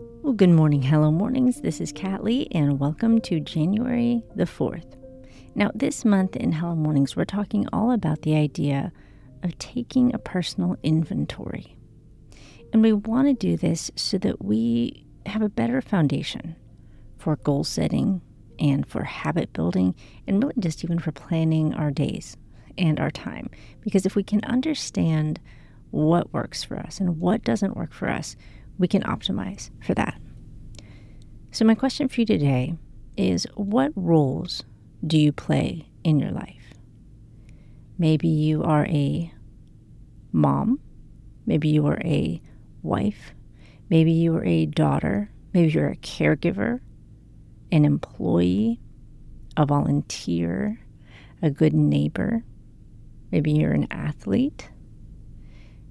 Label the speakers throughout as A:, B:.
A: Well, good morning, hello mornings. This is Kat Lee, and welcome to January the 4th. Now, this month in Hello Mornings, we're talking all about the idea of taking a personal inventory. And we want to do this so that we have a better foundation for goal setting and for habit building, and really just even for planning our days and our time. Because if we can understand what works for us and what doesn't work for us, we can optimize for that. So, my question for you today is what roles do you play in your life? Maybe you are a mom, maybe you are a wife, maybe you are a daughter, maybe you're a caregiver, an employee, a volunteer, a good neighbor. Maybe you're an athlete.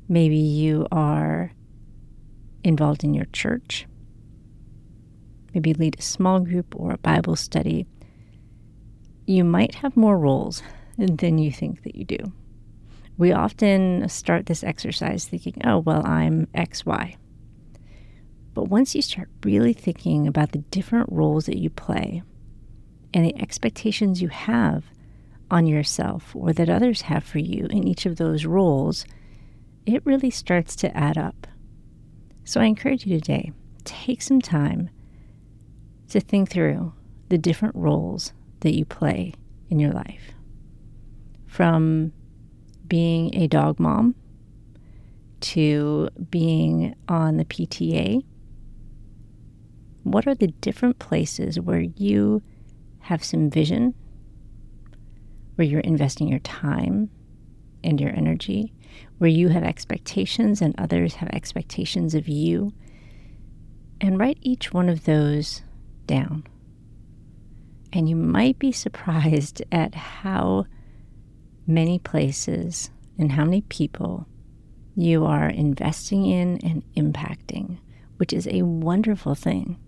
A: Maybe you are involved in your church. Maybe lead a small group or a Bible study. You might have more roles than you think that you do. We often start this exercise thinking, oh, well, I'm XY. But once you start really thinking about the different roles that you play and the expectations you have on yourself or that others have for you in each of those roles, it really starts to add up. So I encourage you today, take some time to think through the different roles that you play in your life. From being a dog mom to being on the PTA? What are the different places where you have some vision, where you're investing your time and your energy, where you have expectations and others have expectations of you? And write each one of those down. And you might be surprised at how many places and how many people you are investing in and impacting, which is a wonderful thing.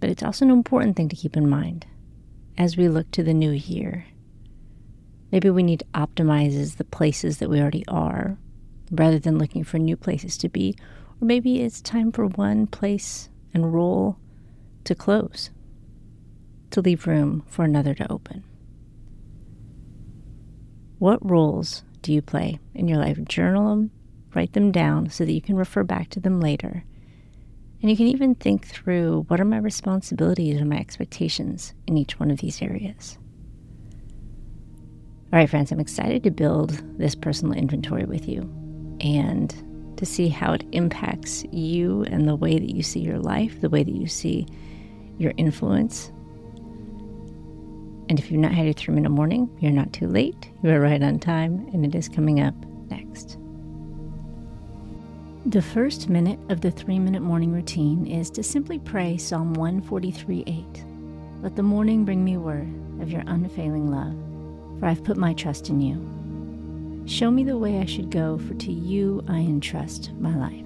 A: But it's also an important thing to keep in mind as we look to the new year. Maybe we need to optimize the places that we already are rather than looking for new places to be. Or maybe it's time for one place and role to close, to leave room for another to open. What roles do you play in your life? Journal them, write them down so that you can refer back to them later. And you can even think through what are my responsibilities or my expectations in each one of these areas. All right, friends, I'm excited to build this personal inventory with you and to see how it impacts you and the way that you see your life, the way that you see your influence, and if you've not had your three minute morning, you're not too late. You are right on time, and it is coming up next. The first minute of the three minute morning routine is to simply pray Psalm 143 8. Let the morning bring me word of your unfailing love, for I've put my trust in you. Show me the way I should go, for to you I entrust my life.